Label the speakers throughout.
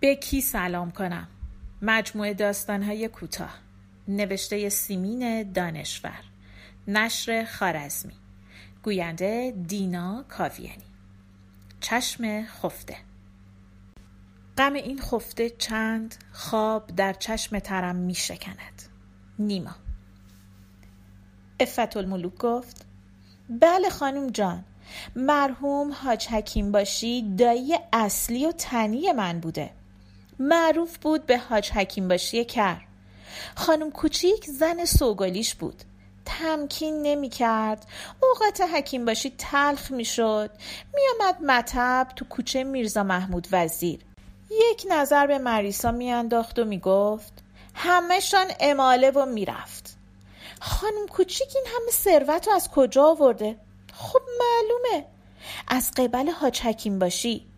Speaker 1: به کی سلام کنم؟ مجموعه داستانهای کوتاه. نوشته سیمین دانشور. نشر خارزمی. گوینده دینا کاویانی. چشم خفته. غم این خفته چند خواب در چشم ترم می شکند. نیما. افت الملوک گفت بله خانم جان. مرحوم حاج حکیم باشی دایی اصلی و تنی من بوده. معروف بود به حاج حکیم باشی کر. خانم کوچیک زن سوگالیش بود. تمکین نمی کرد اوقات حکیم باشی تلخ می شد می آمد مطب تو کوچه میرزا محمود وزیر. یک نظر به مریسا میانداخت و می‌گفت همهشان اماله و می‌رفت. خانم کوچیک این همه ثروت رو از کجا آورده؟ خب معلومه. از قبل حاج حکیم باشی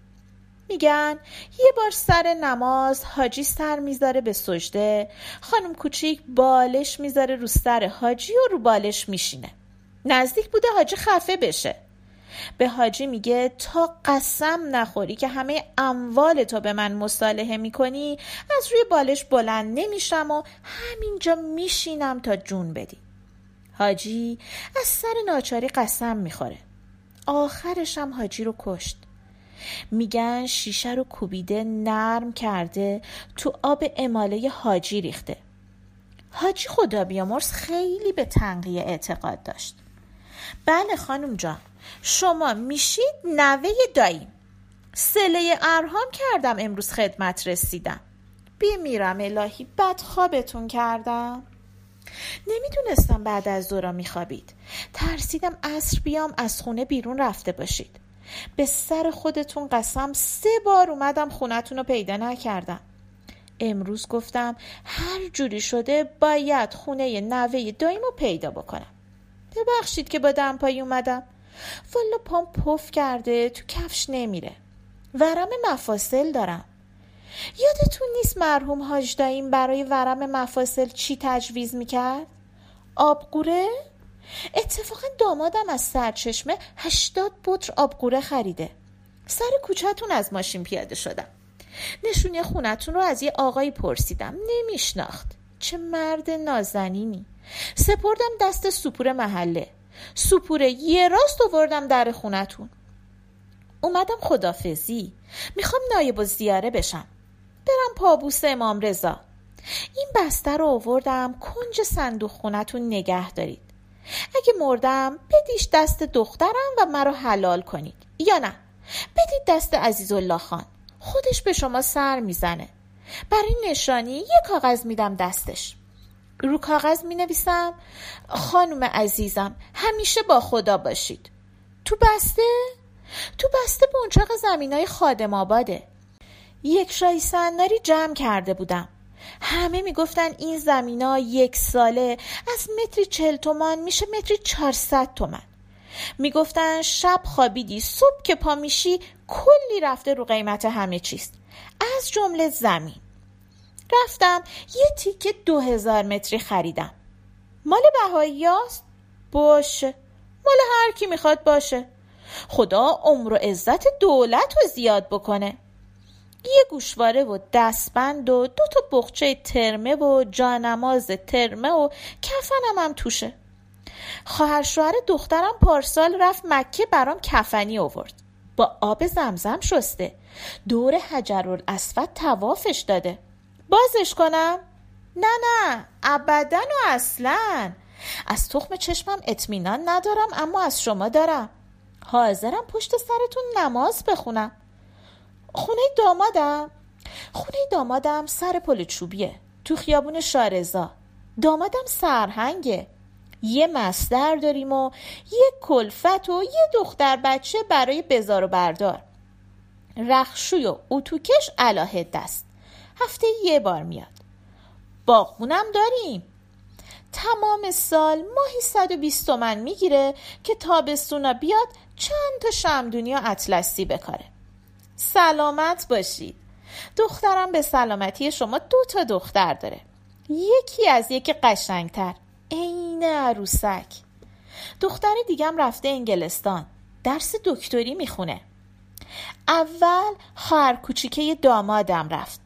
Speaker 1: میگن یه بار سر نماز حاجی سر می‌ذاره به سجده خانم کوچیک بالش می‌ذاره رو سر حاجی و رو بالش میشینه. نزدیک بوده حاجی خفه بشه. به حاجی میگه تا قسم نخوری که همه اموال تو به من مصالحه می‌کنی از روی بالش بلند نمیشم و همینجا میشینم تا جون بدی. حاجی از سر ناچاری قسم می‌خوره. آخرشم حاجی رو کشت. میگن شیشه رو کوبیده نرم کرده تو آب اماله حاجی ریخته. حاجی خدا بیامرز خیلی به تنقیه اعتقاد داشت. بله خانم جان شما میشید نوه داییم. سله ارهام کردم امروز خدمت رسیدم. بیمیرم الهی بد خوابتون کردم. نمی‌دونستم بعد از دورا میخوابید. ترسیدم اصر بیام از خونه بیرون رفته باشید. به سر خودتون قسم سه بار اومدم خونتون رو پیدا نکردم. امروز گفتم هر جوری شده باید خونه نوه دایم رو پیدا بکنم. ببخشید که با دمپایی اومدم. والا پام پف کرده تو کفش نمیره. ورم مفاصل دارم. یادتون نیست مرحوم حاج داییم برای ورم مفاصل چی تجویز می‌کرد؟ آبگوره؟ اتفاقا دامادم از سرچشمه هشتاد بطر آبگوره خریده. سر کوچهتون از ماشین پیاده شدم. نشونی خونتون رو از یه آقایی پرسیدم. نمیشناخت. چه مرد نازنینی. سپردم دست سپور محله. سپوره یه راست آوردم در خونتون. اومدم خدافزی. می‌خوام نایب و زیاره بشم. برم پابوس امام رضا. این بسته رو آوردم. کنج صندوق خونتون نگه دارید. اگه مردم بدیش دست دخترم و مرا حلال کنید. یا نه؟ بدید دست عزیزالله خان. خودش به شما سر می‌زنه. برای نشانی یه کاغذ میدم دستش. رو کاغذ می نویسم خانم عزیزم همیشه با خدا باشید. تو بسته؟ تو بسته بنچاق زمین های خادم آباده. یک شایی جمع کرده بودم. همه می‌گفتن این زمینا یک ساله از متری چل تومان میشه متری چهارصد تومن می‌گفتن شب خوابیدی صبح که پا میشی کلی رفته رو قیمت همه چیز. از جمله زمین. رفتم یه تیکه دو هزار متری خریدم. مال بهایی هاست؟ باشه. مال هر کی می‌خواد باشه. خدا عمر و عزت دولت رو زیاد بکنه. یه گوشواره و دستبند و دو تا بخچه ترمه و جانماز ترمه و کفنم هم توشه. خواهر شوهر دخترم پارسال رفت مکه برام کفنی آورد. با آب زمزم شسته. دور حجر اسفت توافش داده. بازش کنم؟ نه نه ابدا و اصلا. از تخم چشمم اطمینان ندارم اما از شما دارم. حاضرم پشت سرتون نماز بخونم. خونه دامادم. خونه دامادم سر پل چوبیه. تو خیابون شارزا. دامادم سرهنگه. یه مصدر داریم و یه کلفت و یه دختر بچه برای بزار و بردار. رخشوی و اتوکش علاهه دست. هفته یه بار میاد. باغبونم داریم. تمام سال ماهی 120 تومن می‌گیره که تابستونا بیاد چند تا شمدونی و اطلسی بکاره. سلامت باشید. دخترم به سلامتی شما دو تا دختر داره. یکی از یکی قشنگتر. عین عروسک. دختر دیگم رفته انگلستان. درس دکتری می‌خونه. اول خواهر کوچیکه دامادم رفت.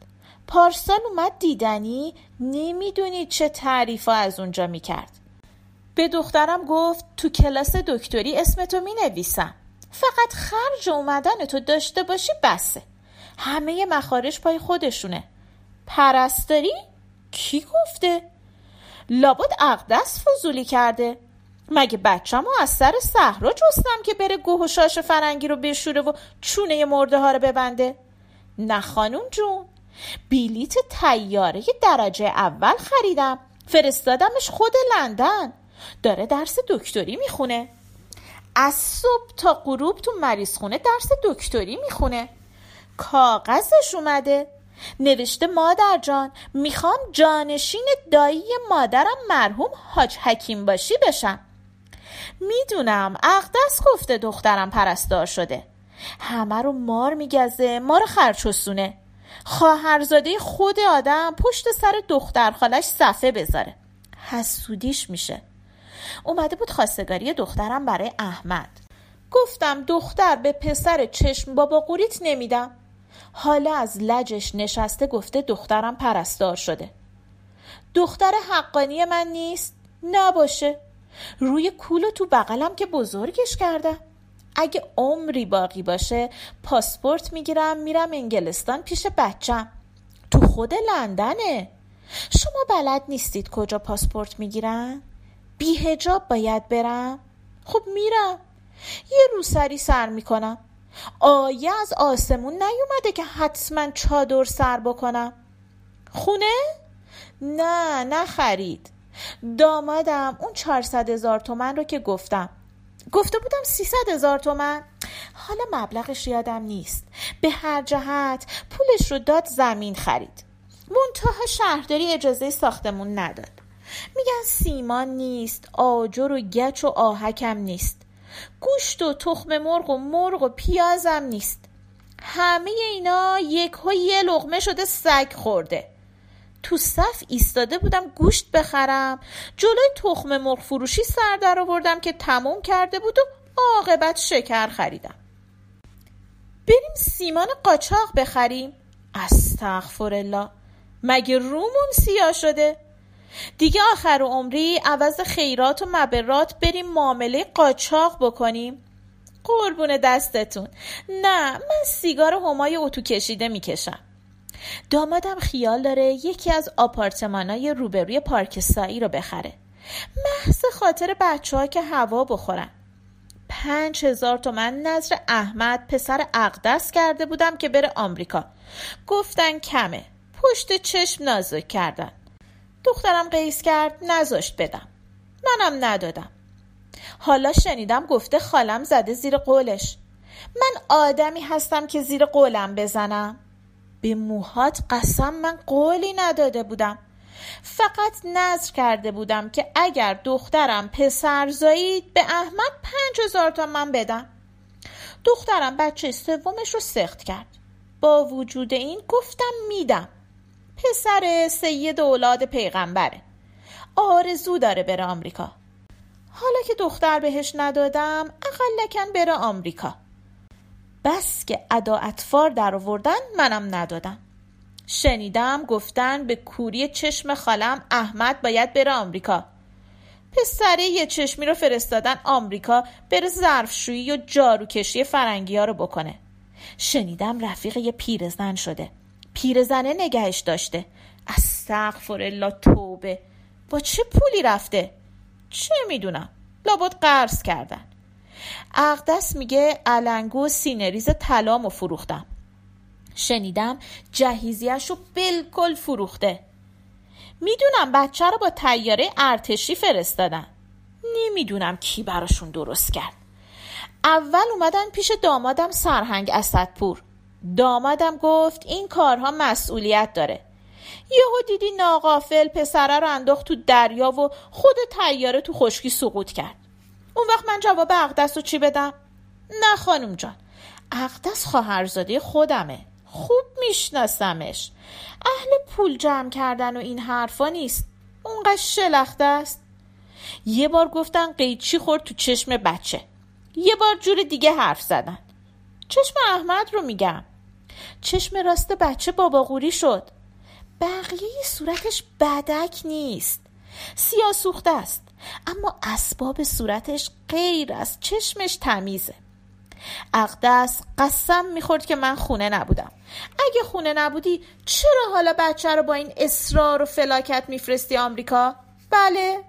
Speaker 1: پارسال اومد دیدنی نمی‌دونید چه تعریفا از اونجا می‌کرد. به دخترم گفت تو کلاس دکتری اسمتو می‌نویسم. فقط خرج اومدن تو داشته باشی بسه. همه مخارج پای خودشونه. پرستاری؟ کی گفته؟ لابد اقدس فضولی کرده. مگه بچم و از سر صحرا جستم که بره گوه و شاش فرنگی رو بشوره و چونه مرده ها رو ببنده؟ نه خانون جون. بیلیت تیاره درجه اول خریدم. فرستادمش خود لندن. داره درس دکتری می‌خونه. از صبح تا غروب تو مریض خونه درس دکتری می‌خونه. کاغذش اومده. نوشته مادر جان می‌خوام جانشین دایی مادرم مرحوم حاج حکیم باشی بشم. می‌دونم اقدس گفته دخترم پرستار شده. همه رو مار میگزه مار خرچوسونه خواهرزاده خود آدم پشت سر دختر خالش صفه بذاره. حسودیش میشه. اومده بود خواستگاری دخترم برای احمد. گفتم دختر به پسر چشم بابا قوریت نمیدم. حالا از لجش نشسته گفته دخترم پرستار شده. دختر حقانی من نیست؟ نباشه. روی کول تو بغلم که بزرگش کردم. اگه عمری باقی باشه پاسپورت می‌گیرم میرم انگلستان پیش بچم. تو خود لندنه. شما بلد نیستید کجا پاسپورت می‌گیرن؟ بیهجاب باید برم؟ خب میرم. یه روسری سر می‌کنم. آیه از آسمون نیومده که حتما چادر سر بکنم. خونه؟ نه نه خرید دامادم اون 400 هزار تومن رو که گفتم. گفته بودم 300 هزار تومن. حالا مبلغش یادم نیست. به هر جهت پولش رو داد زمین خرید. منتها شهرداری اجازه ساختمون نداد. میگن سیمان نیست آجر و گچ و آهکم نیست. گوشت و تخم مرغ و مرغ و پیازم نیست. همه اینا یک ها یه لغمه شده سگ خورده. تو صف ایستاده بودم گوشت بخرم جلوی تخم مرغ فروشی سر در آوردم که تموم کرده بود و عاقبت شکر خریدم. بریم سیمان قاچاق بخریم. استغفر الله مگه رومون سیاه شده؟ دیگه آخر عمری عوض خیرات و مبرات بریم معامله قاچاق بکنیم. قربون دستتون. نه من سیگار همای اتو کشیده می‌کشم. دامادم خیال داره یکی از آپارتمانای روبروی پارک سایی رو بخره. محض خاطر بچه ها که هوا بخورن. پنج هزار تومن نظر احمد پسر اقدس کرده بودم که بره آمریکا. گفتن کمه. پشت چشم نازک کردن. دخترم قیس کرد نذاشت بدم. منم ندادم. حالا شنیدم گفته خالم زده زیر قولش. من آدمی هستم که زیر قولم بزنم. به موهات قسم من قولی نداده بودم. فقط نظر کرده بودم که اگر دخترم پسر زایید به احمد پنج هزار من بدم. دخترم بچه سومش رو سخت کرد. با وجود این گفتم میدم. پسر سید اولاد پیغمبره آرزو داره بره آمریکا. حالا که دختر بهش ندادم اقلکن بره آمریکا. بس که ادا اطفار در آوردن منم ندادم. شنیدم گفتن به کوری چشم خالم احمد باید بره آمریکا. پسره یه چشمی رو فرستادن آمریکا بره ظرفشویی و جاروکشی فرنگی ها رو بکنه. شنیدم رفیق یه پیرزن شده. پیرزنه نگهش داشته. استغفر الله توبه. با چه پولی رفته؟ چه می‌دونم. لابد قرض کردن. اقدس میگه النگو سینه‌ریز طلام و فروختم. شنیدم جهیزیش رو بالکل فروخته. می‌دونم بچه رو با تیاره ارتشی فرستادن. نمی‌دونم کی براشون درست کرد. اول اومدن پیش دامادم سرهنگ اسدپور. دامادم گفت این کارها مسئولیت داره. یهو دیدی ناقافل پسره رو انداخت تو دریا و خود تیاره تو خشکی سقوط کرد. اون وقت من جواب اقدس رو چی بدم؟ نه خانم جان اقدس خواهرزاده خودمه. خوب میشناسمش. اهل پول جمع کردن و این حرفا نیست. اونقدر شلخته است. یه بار گفتن قیچی خورد تو چشم بچه. یه بار جور دیگه حرف زدن. چشم احمد رو میگم. چشم راست بچه باباغوری شد. بقیه صورتش بدک نیست. سیاه سوخته است اما اسباب صورتش غیر از چشمش تمیزه. اقدس قسم می‌خورد که من خونه نبودم. اگه خونه نبودی چرا حالا بچه رو با این اصرار و فلاکت میفرستی آمریکا؟ بله.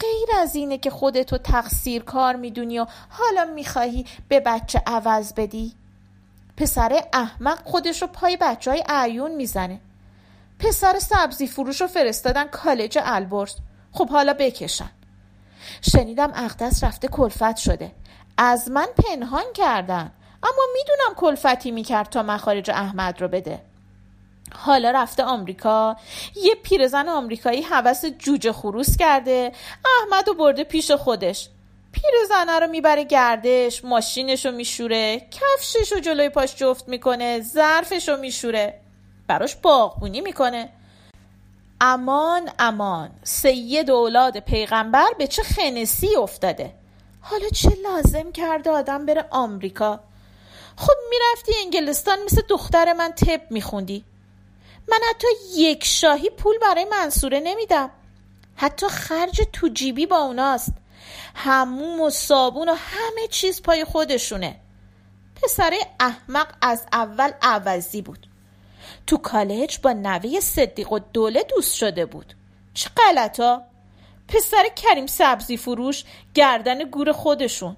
Speaker 1: غیر از اینه که خودتو تقصیر کار می‌دونی و حالا می‌خواهی به بچه عوض بدی؟ پسر احمق خودش رو پای بچه های عیون می‌زنه. پسر سبزی فروش رو فرستادن کالج البرز. خب حالا بکشن. شنیدم اقدس رفته کلفت شده. از من پنهان کردن. اما می‌دونم کلفتی می‌کرد تا مخارج احمد رو بده. حالا رفته آمریکا. یه پیرزن آمریکایی حوس جوجه خروس کرده. احمد رو برده پیش خودش. پیرزنه رو می‌بره گردش ماشینش رو میشوره کفشش رو جلوی پاش جفت می‌کنه ظرفش رو میشوره. براش باغبونی می‌کنه. امان امان. سید اولاد پیغمبر به چه خنسی افتاده. حالا چه لازم کرده آدم بره آمریکا؟ خب می‌رفتی انگلستان مثل دختر من تب میخوندی. من حتی یک شاهی پول برای منصوره نمیدم. حتی خرج تو جیبی با اوناست. هموم و صابون و همه چیز پای خودشونه. پسره احمق از اول عوضی بود. تو کالج با نوه صدیق و دوله دوست شده بود. چه غلطا پسر کریم سبزی فروش گردن گور خودشون.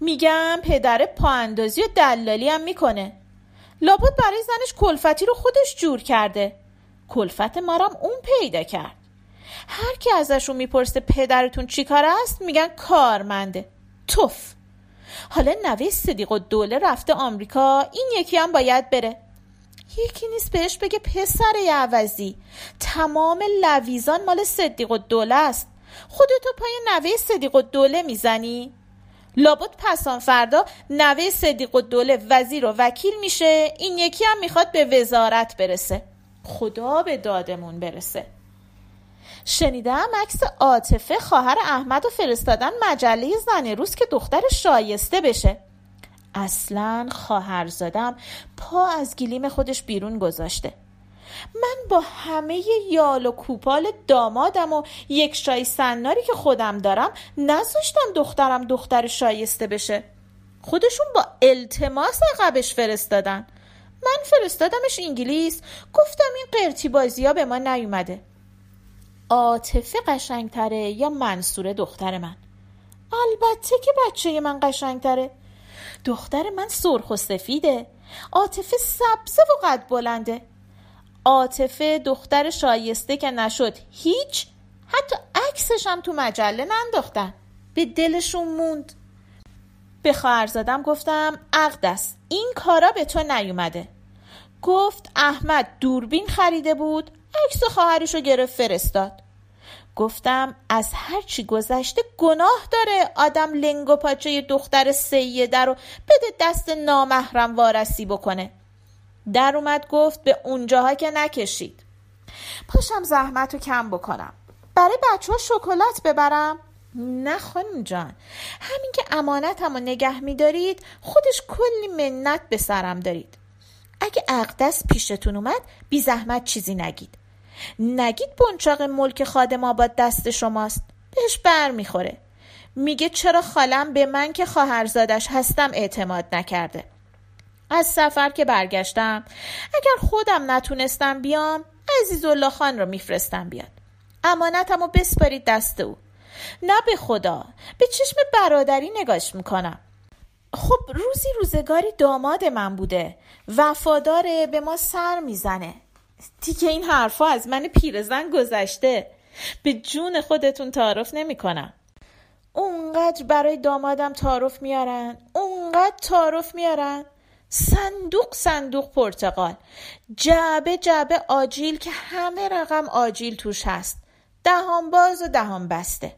Speaker 1: میگم پدر پا اندازی و دلالی هم می‌کنه. لابد برای زنش کلفتی رو خودش جور کرده. کلفت مارم اون پیدا کرد. هر کی ازشون می‌پرسه پدرتون چی کار است میگن کارمنده. توف. حالا نوه صدیق و دوله رفته آمریکا این یکی هم باید بره. یکی نیست بهش بگه پسر عوضی. تمام لویزان مال صدیق و دوله است. خودتو پای نوه صدیق و دوله می‌زنی؟ لابد پسان فردا نوه صدیق و دوله وزیر و وکیل میشه. این یکی هم می‌خواد به وزارت برسه. خدا به دادمون برسه. شنیدم عکس عاطفه خواهر احمد و فرستادن مجله زن روز که دختر شایسته بشه. اصلا خواهر زادم پا از گلیم خودش بیرون گذاشته. من با همه یال و کوپال دامادم و یک شای سناری که خودم دارم نذاشتم دخترم دختر شایسته بشه. خودشون با التماس عقبش فرستادن. من فرستادمش انگلیس گفتم این قرتی بازی ها به ما نیومده. عاطفه قشنگتره یا منصوره دختر من؟ البته که بچه من قشنگتره. دختر من سرخ و سفیده. عاطفه سبزه و قد بلنده. عاطفه دختر شایسته که نشد هیچ حتی عکسش هم تو مجله ننداختن. به دلشون موند. به خواهر زدم گفتم اقدس این کارا به تو نیومده. گفت احمد دوربین خریده بود عکس خواهرش رو گرفت فرستاد. گفتم از هر چی گذشته گناه داره. آدم لنگ و پاچه دختر سیده رو بده دست نامحرم وارسی بکنه. در اومد گفت به اونجاها که نکشید. پاشم زحمت رو کم بکنم. برای بچه ها شکلات ببرم؟ نه خانم جان. همین که امانتم رو نگه میدارید خودش کلی منت به سرم دارید. اگه اقدس پیشتون اومد بی زحمت چیزی نگید. نگید بنچاق ملک خادم آباد دست شماست. بهش بر می‌خوره. میگه چرا خالم به من که خواهرزادش هستم اعتماد نکرده. از سفر که برگشتم اگر خودم نتونستم بیام عزیزالله خان رو میفرستم بیاد. امانتم رو بسپارید دست او. نه به خدا به چشم برادری نگاش می‌کنم. خب روزی روزگاری داماد من بوده. وفاداره به ما سر می‌زنه. دیگه این حرفا از من پیرزن گذشته. به جون خودتون تعارف نمی‌کنم. اونقدر برای دامادم تعارف میارن اونقدر تعارف میارن. صندوق صندوق پرتقال. جعبه جعبه آجیل که همه رقم آجیل توش هست. دهان باز و دهان بسته.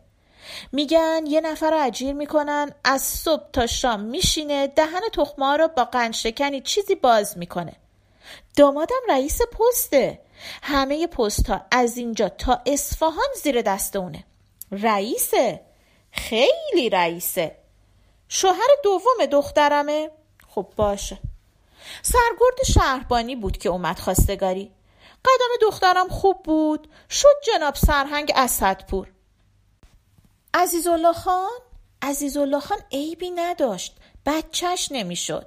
Speaker 1: میگن یه نفر رو اجیر می‌کنن از صبح تا شام میشینه دهن تخمه رو با قند شکنی چیزی باز می‌کنه. دامادم رئیس پسته. همه پست ها از اینجا تا اصفهان زیر دست اونه. رئیسه. خیلی رئیسه. شوهر دوم دخترمه. خب باشه. سرگرد شهربانی بود که اومد خواستگاری. قدم دخترم خوب بود. شد جناب سرهنگ اسدپور. عزیزالله خان؟ عزیزالله خان عیبی نداشت. بچهش نمی‌شد.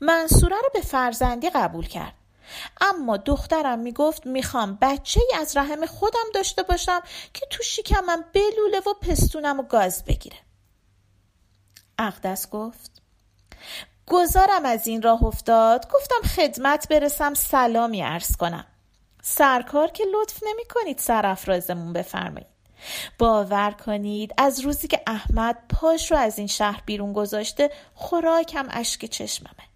Speaker 1: منصوره رو به فرزندی قبول کرد. اما دخترم می‌گفت می‌خوام بچه ای از رحم خودم داشته باشم که تو شکمم بلوله و پستونم و گاز بگیره. اقدس گفت گذارم از این راه افتاد. گفتم خدمت برسم سلامی ارز کنم. سرکار که لطف نمی کنید سرافرازمون بفرمایید. باور کنید از روزی که احمد پاش رو از این شهر بیرون گذاشته خوراکم اشک چشممه.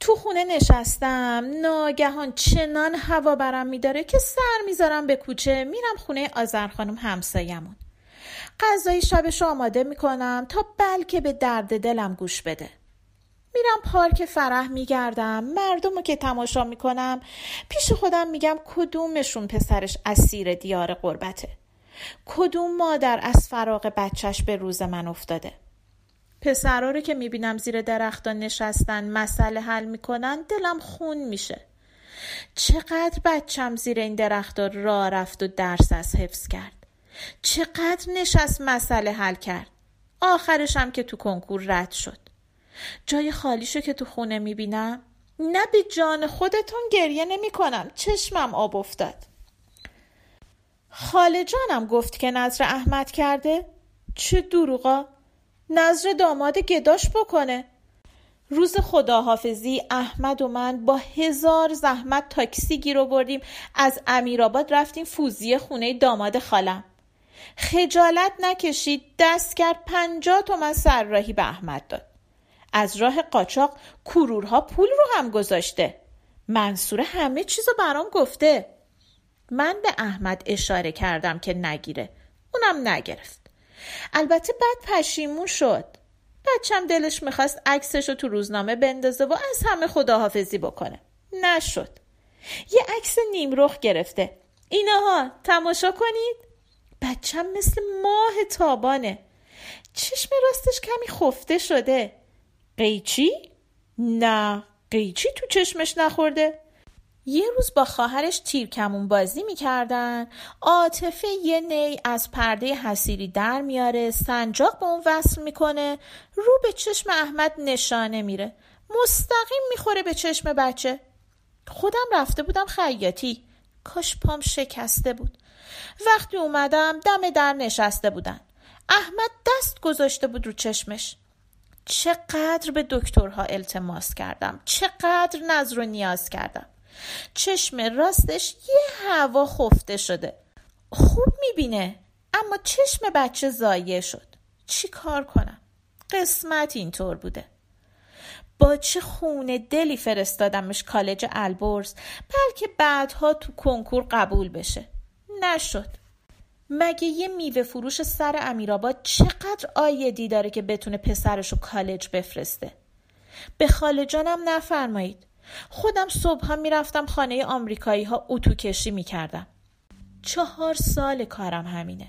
Speaker 1: تو خونه نشستم. ناگهان چنان هوا برم میداره که سر می‌ذارم به کوچه. میرم خونه آذر خانم همسایمون غذای شبش آماده می‌کنم تا بلکه به درد دلم گوش بده. میرم پارک فرح میگردم. مردم رو که تماشا می‌کنم پیش خودم میگم کدومشون پسرش اسیر دیار قربته؟ کدوم مادر از فراغ بچهش به روز من افتاده؟ پسرا رو که می‌بینم زیر درختان نشستن مسئله حل می‌کنن دلم خون میشه. چقدر بچم زیر این درختان را رفت و درس از حفظ کرد؟ چقدر نشست مسئله حل کرد؟ آخرش هم که تو کنکور رد شد. جای خالیشو که تو خونه می‌بینم نه به جان خودتون گریه نمی کنم چشمم آب افتاد. خاله جانم گفت که نظر احمد کرده. چه دروغا! نظر داماد گداش بکنه. روز خداحافظی احمد و من با هزار زحمت تاکسی گیر بردیم از امیرآباد رفتیم فوزی خونه داماد خالم. خجالت نکشید دست کرد پنجاه تومن سرراهی به احمد داد. از راه قاچاق کرورها پول رو هم گذاشته. منصوره همه چیزو برام گفته. من به احمد اشاره کردم که نگیره. اونم نگرفت. البته بعد پشیمون شد. بچم دلش می‌خواست عکسش رو تو روزنامه بندازه و از همه خداحافظی بکنه. نشد. یه عکس نیمرخ گرفته. اینها تماشا کنید. بچم مثل ماه تابانه. چشم راستش کمی خفته شده. قیچی؟ نه قیچی تو چشمش نخورده. یه روز با خواهرش تیرکمون بازی می‌کردن. عاطفه یه نی از پرده حسیری در میاره سنجاق به اون وصل می‌کنه رو به چشم احمد نشانه میره. مستقیم می‌خوره به چشم بچه. خودم رفته بودم خیاطی. کاش پام شکسته بود. وقتی اومدم دم در نشسته بودن. احمد دست گذاشته بود رو چشمش. چقدر به دکترها التماس کردم. چقدر نظر و نیاز کردم. چشم راستش یه هوا خفته شده. خوب می‌بینه اما چشم بچه زایه شد. چی کار کنم؟ قسمت اینطور بوده. با چه خونه دلی فرستادمش کالج البرز بلکه بعدها تو کنکور قبول بشه. نشد. مگه یه میوه فروش سر امیرآباد چقدر آیدی داره که بتونه پسرشو کالج بفرسته؟ به خاله جانم نفرمایید. خودم صبح می‌رفتم خانه آمریکایی ها اتو کشی می‌کردم. چهار سال کارم همینه.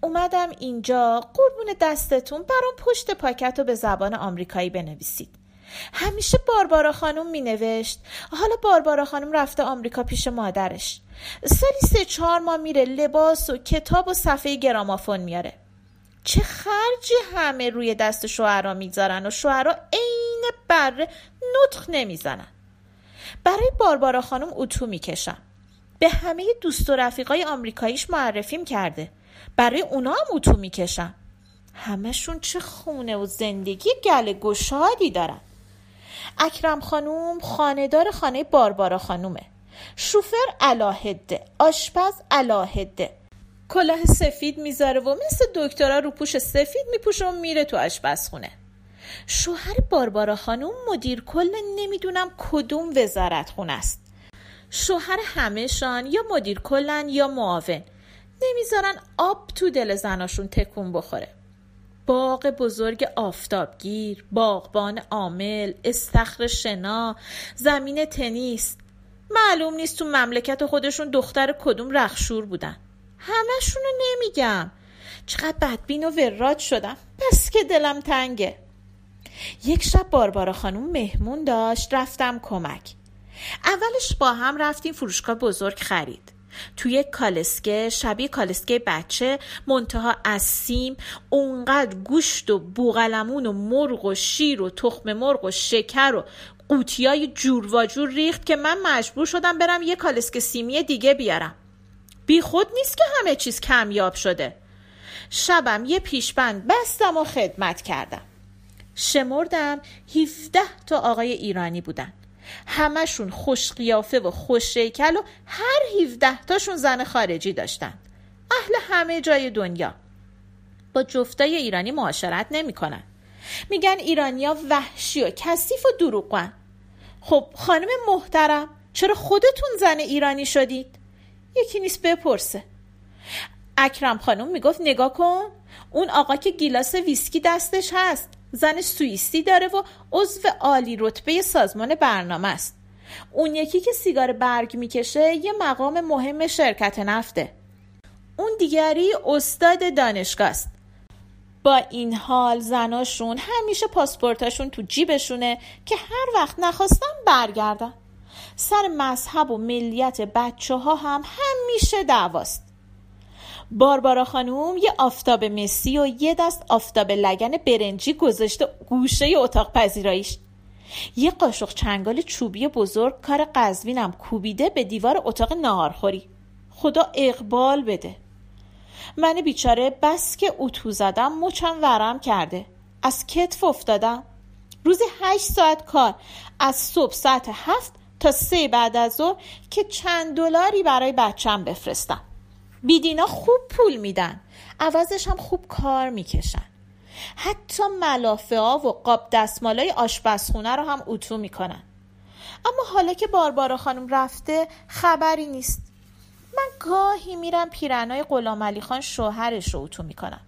Speaker 1: اومدم اینجا قربون دستتون برام پشت پاکت رو به زبان آمریکایی بنویسید. همیشه باربارا خانم می نوشت حالا باربارا خانم رفته آمریکا پیش مادرش. سالی سه چهار ماه میره لباس و کتاب و صفحه گرامافون میاره. چه خرجی همه روی دست شوهرها می‌ذارن و شوهرها عین بره نطخ نمی‌زنن. برای باربارا خانم اتو می‌کشم. به همه دوست و رفیقای آمریکاییش معرفیم کرده. برای اونا هم اتو می‌کشم. همشون چه خونه و زندگی گل گشادی دارن. اکرم خانوم خانهدار خانه باربارا خانومه. شوفر علاهده آشپز علاهده. کلاه سفید می‌ذاره و مثل دکترا رو پوش سفید میپوشه و میره تو آشپزخونه. شوهر باربارا خانوم مدیر کل نمی‌دونم کدوم وزارت خونه است. شوهر همهشان یا مدیر کلن یا معاون. نمی‌ذارن آب تو دل زناشون تکون بخوره. باغ بزرگ آفتابگیر باغبان عامل استخر شنا زمین تنیس. معلوم نیست تو مملکت خودشون دختر کدوم رخشور بودن. همشونو نمیگم. چقدر بدبین و وراد شدم. بس که دلم تنگه. یک شب باربارا خانوم مهمون داشت رفتم کمک. اولش با هم رفتیم فروشگاه بزرگ خرید. توی کالسکه شبیه کالسکه بچه منتها از سیم اونقدر گوشت و بوغلمون و مرغ و شیر و تخم مرغ و شکر و قوطیای جور و جور ریخت که من مجبور شدم برم یه کالسکه سیمی دیگه بیارم. بی خود نیست که همه چیز کمیاب شده. شبم یه پیشبند بستم و خدمت کردم. شمردم 17 تا آقای ایرانی بودن. همشون خوش قیافه و خوش و هر 17 تاشون زن خارجی داشتن. اهل همه جای دنیا. با جفتای ایرانی معاشرت نمی‌کنن. میگن ایرانیا وحشی و کثیف و دروغن خب خانم محترم چرا خودتون زن ایرانی شدید؟ یکی نیست بپرسه. اکرم خانم می‌گفت نگاه کن اون آقا که گیلاس ویسکی دستش هست. زن سوئیسی داره و عضو عالی رتبه سازمان برنامه است. اون یکی که سیگار برگ می‌کشه یه مقام مهم شرکت نفته. اون دیگری استاد دانشگاه است. با این حال زناشون همیشه پاسپورتاشون تو جیبشونه که هر وقت نخواستن برگردن. سر مذهب و ملیت بچه ها هم همیشه دعواست. باربارا خانوم یه آفتاب مسی و یه دست آفتاب لگن برنجی گذاشته گوشه اتاق پذیراییش. یه قاشق چنگال چوبی بزرگ کار قزوینم کوبیده به دیوار اتاق نهارخوری خدا اقبال بده. من بیچاره بس که اتو زدم مچم ورم کرده. از کتف افتادم. روزی هشت ساعت کار. از صبح ساعت هفت تا سه بعد از ظهر که چند دلاری برای بچم بفرستم. بیدینا خوب پول میدن. عوضش هم خوب کار می‌کشن. حتی ملافه ها و قاب دستمالای آشپزخونه رو هم اتو می‌کنن. اما حالا که باربارا خانم رفته خبری نیست. من گاهی میرم پیرنای غلام علی خان شوهرش رو اتو می‌کنم.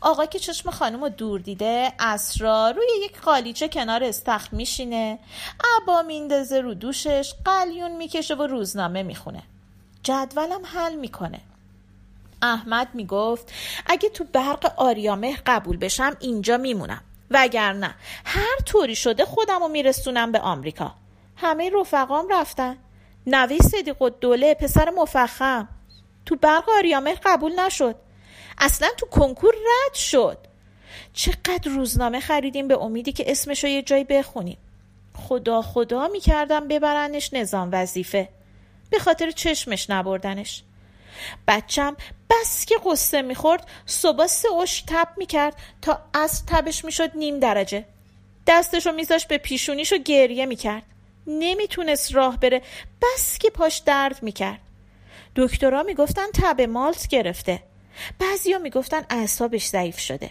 Speaker 1: آقا که چشم خانم رو دور دیده اسرا روی یک قالیچه کنار استخر میشینه عبا میندازه رو دوشش قلیون می‌کشه و روزنامه می‌خونه. جدولم حل می‌کنه. احمد می‌گفت اگه تو برق آریامه قبول بشم اینجا میمونم. وگرنه هر طوری شده خودم رو میرسونم به آمریکا. همه رفقام رفتن. نوی صدیق دوله پسر مفخم تو برق آریامه قبول نشد. اصلا تو کنکور رد شد. چقدر روزنامه خریدیم به امیدی که اسمشو یه جایی بخونیم. خدا خدا می‌کردم ببرنش نظام وظیفه. به خاطر چشمش نبردنش. بچم بس که قصه می‌خورد صبح سه اوش تب می‌کرد تا از تبش می‌شد نیم درجه. دستشو میذاش به پیشونیشو گریه می‌کرد. نمی‌تونست راه بره بس که پاش درد می‌کرد. دکترها می‌گفتن تب مالت گرفته. بعضیا می‌گفتن اعصابش ضعیف شده.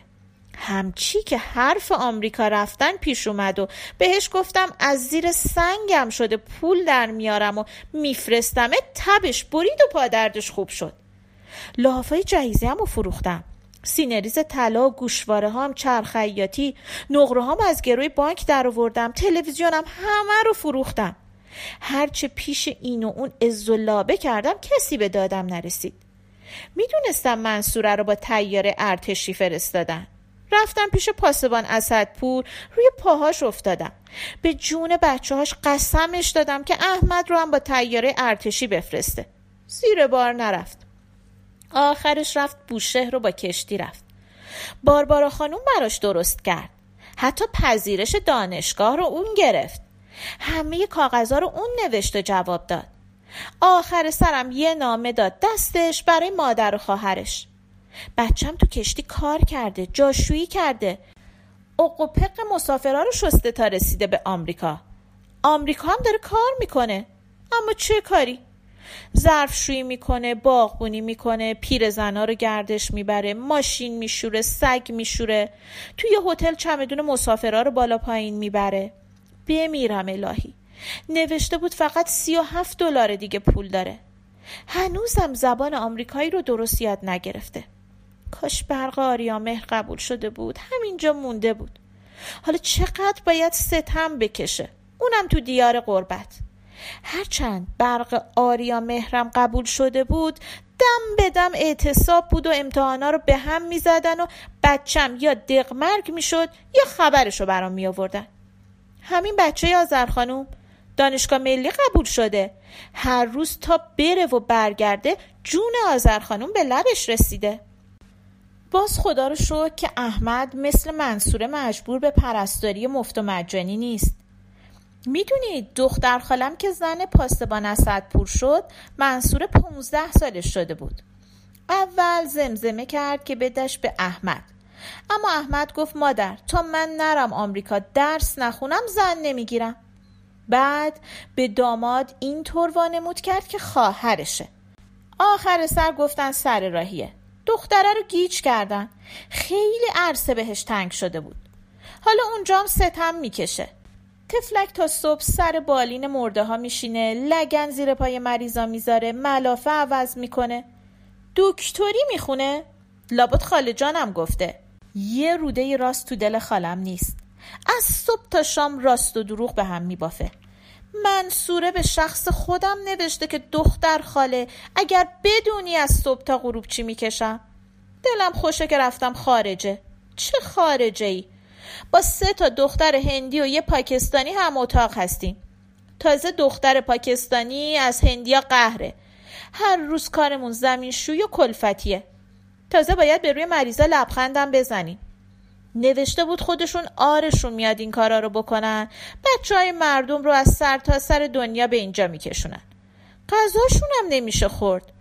Speaker 1: همچی که حرف آمریکا رفتن پیش اومد و بهش گفتم از زیر سنگم شده پول در میارم و میفرستمه تبش برید و پادردش خوب شد. لحافای جهیزیه‌م رو فروختم. سینه‌ریز طلا و گوشواره هم چرخ خیاطی نقره هم از گروی بانک در آوردم تلویزیونم همه رو فروختم. هرچه پیش این و اون عجز و لابه کردم کسی به دادم نرسید. می‌دونستم منصوره رو با طیاره ارتشی فرستادن. رفتم پیش پاسبان اسدپور روی پاهاش افتادم. به جون بچه هاش قسمش دادم که احمد رو هم با طیاره ارتشی بفرسته. زیر بار نرفت. آخرش رفت بوشهر رو با کشتی رفت. باربارا خانوم براش درست کرد. حتی پذیرش دانشگاه رو اون گرفت. همه کاغذها رو اون نوشت و جواب داد. آخر سرم یه نامه داد دستش برای مادر و خواهرش. بچم تو کشتی کار کرده جاشویی کرده. اقوپق مسافرها رو شسته تا رسیده به آمریکا. آمریکا هم داره کار می‌کنه. اما چه کاری؟ ظرفشویی می‌کنه باغبونی می‌کنه پیر زنا رو گردش می‌بره ماشین میشوره سگ میشوره. توی هتل چمدون مسافرها رو بالا پایین می‌بره. بمیرم الهی نوشته بود فقط سی و هفت دلار دیگه پول داره. هنوزم زبان آمریکایی رو درست یاد نگرفته. کاش برق آریامهر قبول شده بود همینجا مونده بود. حالا چقدر باید ستم بکشه؟ اونم تو دیار قربت هرچند برق آریا مهرم قبول شده بود دم به دم اعتصاب بود و امتحانا رو به هم می زدن و بچم یا دقمرگ می شد یا خبرش رو برام می آوردن همین بچه آذر خانوم دانشگاه ملی قبول شده. هر روز تا بره و برگرده جون آذر خانوم به لبش رسیده. باز خدا رو شکر که احمد مثل منصور مجبور به پرستاری مفت و مجانی نیست. می‌دونید دختر خالم که زن پاسبان پور شد منصور 15 سالش شده بود. اول زمزمه کرد که بدش به احمد. اما احمد گفت مادر تا من نرم آمریکا درس نخونم زن نمی‌گیرم. بعد به داماد این طور وانمود کرد که خواهرشه. آخر سر گفتن سر راهیه. دختره رو گیج کردن. خیلی عرصه بهش تنگ شده بود. حالا اونجا هم ستم می‌کشه. تفلک تا صبح سر بالین مرده ها میشینه لگن زیر پای مریضا می‌ذاره ملافه عوض می‌کنه. دکتری می‌خونه؟ لابد خاله جانم گفته. یه روده راست تو دل خالم نیست. از صبح تا شام راست و دروغ به هم میبافه. منصوره به شخص خودم نوشته که دختر خاله اگر بدونی از صبح تا غروب چی می‌کشم؟ دلم خوشه که رفتم خارجه. چه خارجه ای با سه تا دختر هندی و یه پاکستانی هم اتاق هستیم. تازه دختر پاکستانی از هندیا قهره. هر روز کارمون زمین شوی و کلفتیه تازه باید به روی مریضا لبخندم بزنیم. نوشته بود خودشون آرشون میاد این کارا رو بکنن. بچه های مردم رو از سر تا سر دنیا به اینجا میکشونن. غذاشون هم نمیشه خورد.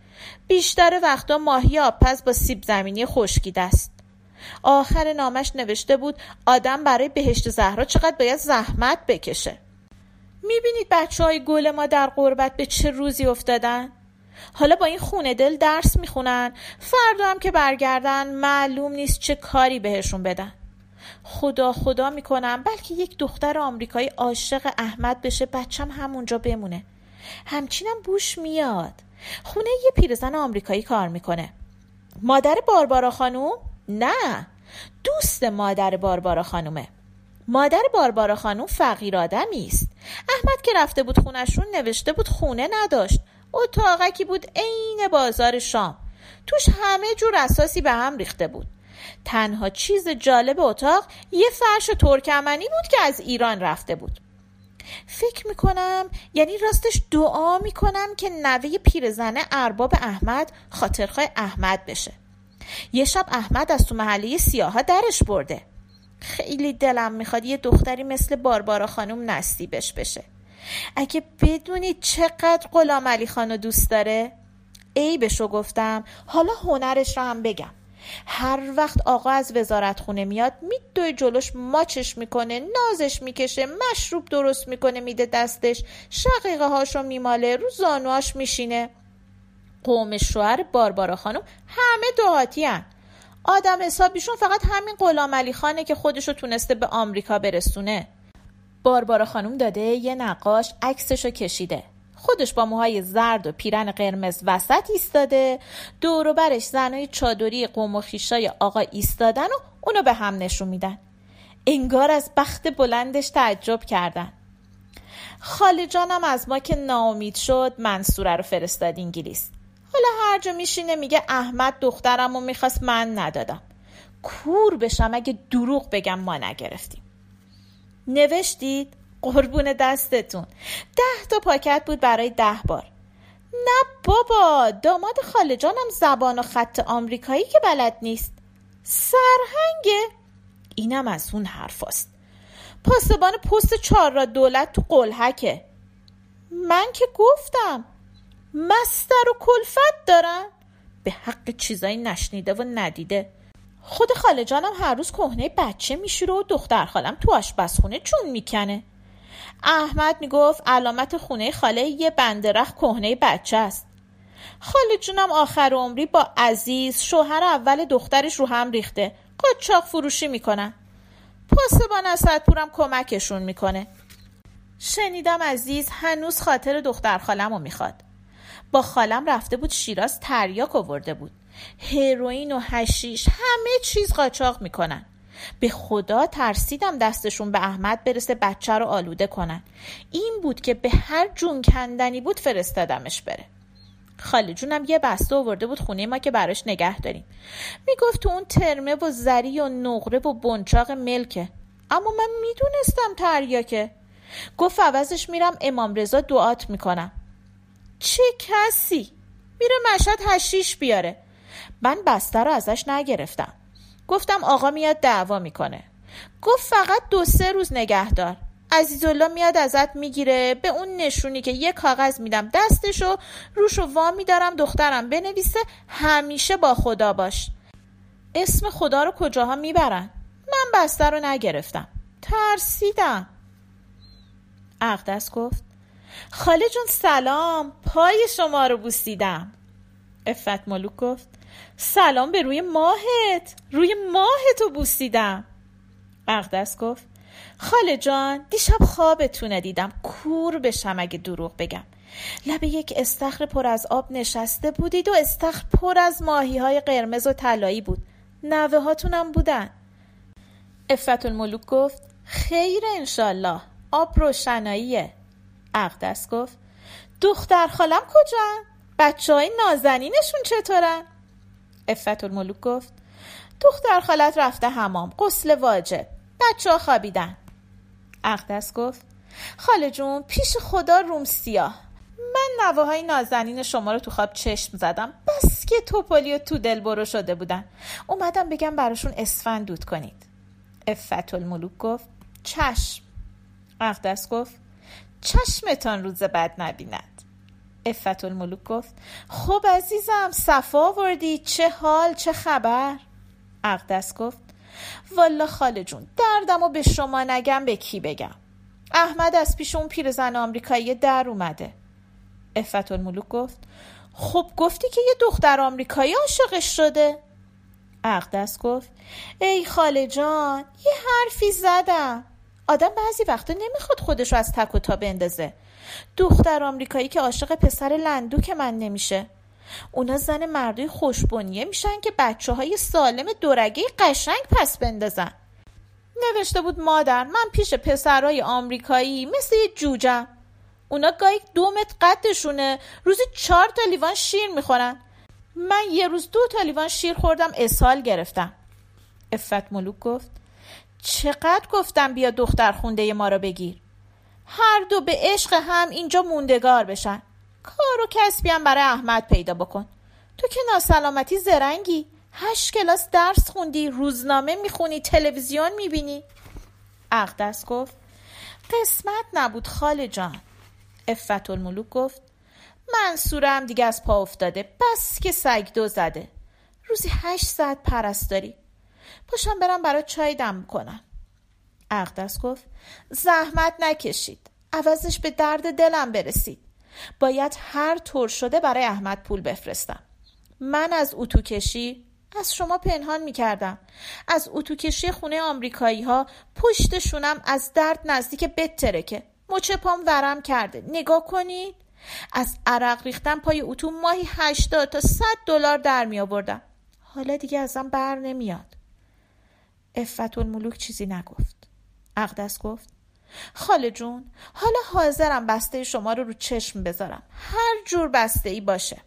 Speaker 1: بیشتر وقتا ماهی آبپز با سیب زمینی خشکیده است. آخر نامش نوشته بود آدم برای بهشت زهرا چقدر باید زحمت بکشه. می‌بینید بچه های گل ما در قربت به چه روزی افتادن؟ حالا با این خونه دل درس می‌خونن. فردا هم که برگردن معلوم نیست چه کاری بهشون بدن. خدا خدا می‌کنم بلکه یک دختر آمریکایی عاشق احمد بشه بچم همونجا بمونه. همچینم بوش میاد. خونه یه پیرزن آمریکایی کار می‌کنه. مادر باربارا خانوم؟ نه. دوست مادر باربارا خانومه. مادر باربارا خانوم فقیر آدمی است. احمد که رفته بود خونشون نوشته بود خونه نداشت. اتاقکی بود عین بازار شام. توش همه جور اساسی به هم ریخته بود. تنها چیز جالب اتاق یه فرش ترکمنی بود که از ایران رفته بود. فکر می‌کنم یعنی راستش دعا می‌کنم که نوه پیرزنه ارباب احمد خاطرخواه احمد بشه. یه شب احمد از تو محله سیاها درش برده. خیلی دلم می‌خواد یه دختری مثل باربارا خانم نصیبش بشه. اگه بدونید چقدر غلام علی خانو دوست داره ای بشو گفتم. حالا هنرش رو هم بگم. هر وقت آقا از وزارت خونه میاد میدوی جلوش ماچش می‌کنه نازش می‌کشه مشروب درست می‌کنه میده دستش شقیقه هاشو میماله رو زانواش میشینه. قوم شوهر باربارا خانم همه دهاتی هن. آدم حسابیشون فقط همین غلام علی خانه که خودشو تونسته به آمریکا برسونه. باربارا خانم داده یه نقاش عکسشو کشیده. خودش با موهای زرد و پیرن قرمز وسط ایستاده. دور و برش زنای چادری قوم و خیشای آقا ایستادن و اونو به هم نشون میدن. انگار از بخت بلندش تعجب کردن. خاله جانم از ما که ناامید شد منصوره رو فرستاد انگلیس. حالا هر جا میشینه میگه احمد دخترم و می‌خواست من ندادم. کور بشم اگه دروغ بگم ما نگرفتیم. نوشتید؟ قربون دستتون. ده تا پاکت بود برای ده بار. نه بابا داماد خاله جانم زبان و خط آمریکایی که بلد نیست. سرهنگه. اینم از اون حرفاست پاسبان پست چهار را دولت تو قلحکه. من که گفتم مستر و کلفت دارن. به حق چیزایی نشنیده و ندیده. خود خاله جانم هر روز کهنه بچه میشوره و دختر خالم تو آشپزخونه چون می‌کنه. احمد می‌گفت علامت خونه خاله یه بندرخ کهنه بچه است. خاله جونم آخر عمری با عزیز شوهر اول دخترش رو هم ریخته. قاچاق فروشی می‌کنن پاسبان اسدپورم کمکشون می‌کنه. شنیدم عزیز هنوز خاطر دختر خالم رو می‌خواد. با خالم رفته بود شیراز تریاک آورده بود. هروئین و هشیش همه چیز قاچاق می‌کنن. به خدا ترسیدم دستشون به احمد برسه بچه رو آلوده کنن. این بود که به هر جون کندنی بود فرستادمش بره. خاله جونم یه بسته آورده بود خونه ما که براش نگه داریم. می‌گفت تو اون ترمه و زری و نقره و بنچاق ملکه. اما من می‌دونستم تریاکه. گفت عوضش میرم امام رضا دعات می‌کنم. چه کسی؟ میره مشهد هشیش بیاره. من بسته رو ازش نگرفتم. گفتم آقا میاد دعوا می‌کنه. گفت فقط دو سه روز نگه دار. عزیزالله میاد ازت می‌گیره به اون نشونی که یه کاغذ میدم دستشو روشو وا میدارم دخترم بنویسه همیشه با خدا باش. اسم خدا رو کجاها می‌برن؟ من بسته رو نگرفتم. ترسیدم. اقدس گفت خاله جون سلام پای شما رو بوسیدم. افت ملوک گفت سلام به روی ماهت. روی ماهتو بوسیدم. اقدس گفت خاله جان دیشب خوابتونه. دیدم کور بشم اگه دروغ بگم. لب یک استخر پر از آب نشسته بودید و استخر پر از ماهی های قرمز و طلایی بود. نوه هاتونم بودن. افت الملوک گفت خیر انشالله. آب روشناییه. اقدس گفت دختر خالم کجا؟ بچه های نازنینشون چطورن؟ افت الملوک گفت دختر خالت رفته همام قسل واجب بچه ها خوابیدن. اقدس گفت خاله جون پیش خدا روم سیاه. من نوه های نازنین شما رو تو خواب چشم زدم. بس که توپلی و تو دل برو شده بودن. اومدم بگم براشون اسفند دود کنید. افت الملوک گفت چشم. اقدس گفت چشمتان روز بد نبیند افت الملوک گفت خب عزیزم صفا وردی چه حال چه خبر؟ اقدس گفت والا خاله جون دردم و به شما نگم به کی بگم؟ احمد از پیش اون پیرزن آمریکایی در اومده. افت الملوک گفت خب گفتی که یه دختر آمریکایی عاشقش شده. اقدس گفت ای خاله جان یه حرفی زدم. آدم بعضی وقتا نمی‌خواد خودش رو از تک و تا بندازه. دختر آمریکایی که عاشق پسر لندو که من نمیشه. اونا زن مردای خوشبنیه میشن که بچه های سالم دورگه قشنگ پس بندازن. نوشته بود مادر من پیش پسرای آمریکایی مثل یه جوجم اونا گاهی دو متر قدشونه. روزی چهار تا لیوان شیر می‌خورن. من یه روز دو تا لیوان شیر خوردم اسهال گرفتم. افت ملوک گفت چقدر گفتم بیا دختر خونده ما رو بگیر. هر دو به عشق هم اینجا موندگار بشن. کار و کسبی هم برای احمد پیدا بکن. تو که ناسلامتی زرنگی. هشت کلاس درس خوندی روزنامه می‌خونی تلویزیون می‌بینی. اقدس گفت قسمت نبود خاله جان. افت الملوک گفت منصورم دیگه از پا افتاده. بس که سگ دو زده. روزی هشت ساعت پرستاری پاشم برم برای چای دم کنم. اقدس گفت زحمت نکشید. عوضش به درد دلم برسید. باید هر طور شده برای احمد پول بفرستم. من از اتوکشی از شما پنهان می کردم از اتوکشی خونه آمریکایی ها پشتشونم از درد نزدیک بترکه. مچه پام ورم کرده. نگاه کنید. از عرق ریختن پای اتو ماهی 80 تا 100 دلار در می آوردم. حالا دیگه ازم بر نمیاد. افت الملوک چیزی نگفت. اقدس گفت خاله جون حالا حاضرم بسته شما رو رو چشم بذارم. هر جور بسته ای باشه.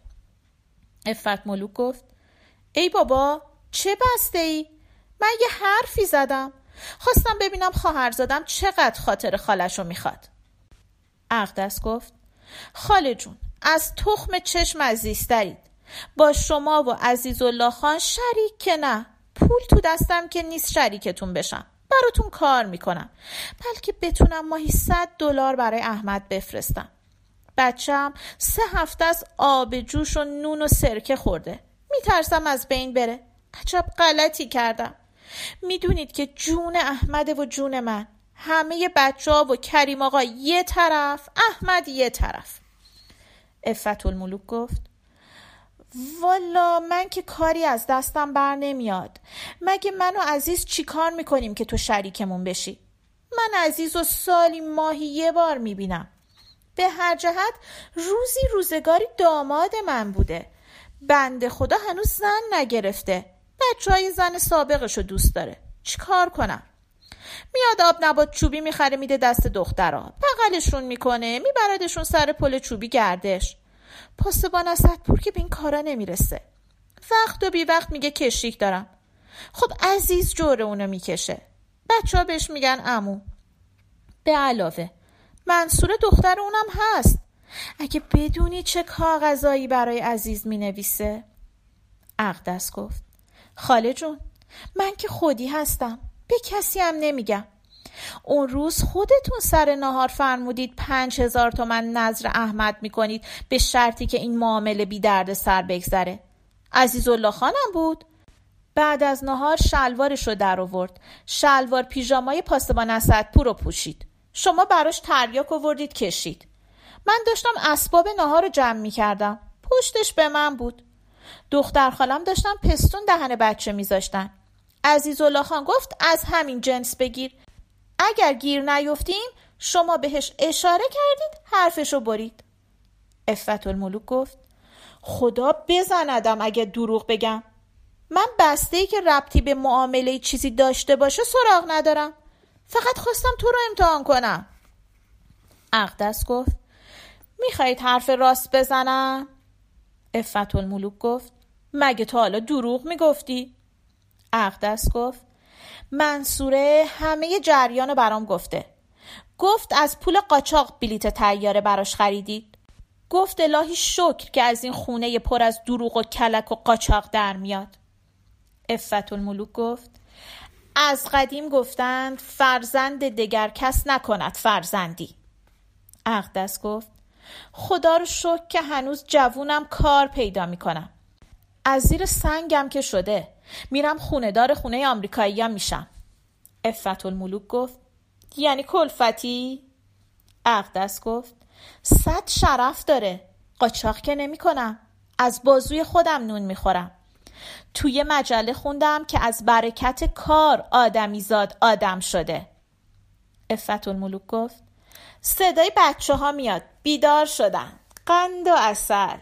Speaker 1: افت ملوک گفت ای بابا چه بسته ای؟ من یه حرفی زدم. خواستم ببینم خواهرزادم چقدر خاطر خالش رو می‌خواد. اقدس گفت خاله جون از تخم چشم عزیزترید با شما و عزیز الله خان شریک که نه. پول تو دستم که نیست شریکتون بشم. براتون کار می‌کنم. بلکه بتونم ماهی صد دلار برای احمد بفرستم. بچم سه هفته از آب جوش و نون و سرکه خورده. میترسم از بین بره. عجب غلطی کردم. می‌دونید که جون احمد و جون من. همه بچه ها و کریم آقا یه طرف احمد یه طرف. افت الملوک گفت والا من که کاری از دستم بر نمیاد. مگه من و عزیز چی کار می‌کنیم که تو شریکمون بشی؟ من عزیز و سالی ماهی یه بار می‌بینم. به هر جهت روزی روزگاری داماد من بوده. بنده خدا هنوز زن نگرفته. بچه های زن سابقش رو دوست داره. چیکار کنم؟ میاد آب نبات چوبی می‌خره میده دست دخترها. بغلشون می‌کنه میبردشون سر پل چوبی گردش. پاسبان از پور که به این کارا نمی‌رسه. وقت و بی وقت میگه کشیک دارم. خب عزیز جور اونو می‌کشه. بچه ها بهش میگن امو به علاوه منصور دختر اونم هست. اگه بدونی چه کاغذایی برای عزیز می‌نویسه؟ اقدس گفت خاله جون من که خودی هستم. به کسی هم نمیگم. اون روز خودتون سر نهار فرمودید پنج هزار تومن نظر احمد می‌کنید به شرطی که این معامله بی درد سر بگذره. عزیز الله خانم بود. بعد از نهار شلوارش رو در آورد. شلوار پیژامای پاسبان اسدپور رو پوشید. شما براش تریاک آوردید کشید. من داشتم اسباب نهار رو جمع می کردم پشتش به من بود. دختر خالم داشتم پستون دهن بچه میذاشتن. عزیز الله خان گفت از همین جنس بگیر. اگر گیر نیفتیم شما بهش اشاره کردید حرفشو برید افت الملوک گفت خدا بزندم اگه دروغ بگم من بسته ای که ربطی به معامله چیزی داشته باشه سراغ ندارم فقط خواستم تو رو امتحان کنم اقدس گفت می‌خواهید حرف راست بزنم؟ افت الملوک گفت مگه تا حالا دروغ می‌گفتی؟ اقدس گفت منصوره همه جریان رو برام گفته. گفت از پول قاچاق بلیت تیاره براش خریدید. گفت الهی شکر که از این خونه پر از دروغ و کلک و قاچاق در میاد. افت الملوک گفت از قدیم گفتند فرزند دگر کس نکند فرزندی. اقدس گفت خدا رو شکر که هنوز جوونم کار پیدا می‌کنم. از زیر سنگم که شده میرم خونه دار خونه آمریکایی هم میشم. افت الملوک گفت یعنی کلفتی؟ اقدس گفت صد شرف داره. قاچاق که نمی کنم. از بازوی خودم نون می‌خورم توی مجله خوندم که از برکت کار آدمیزاد آدم شده. افت الملوک گفت صدای بچه ها میاد. بیدار شدن. قند و اصل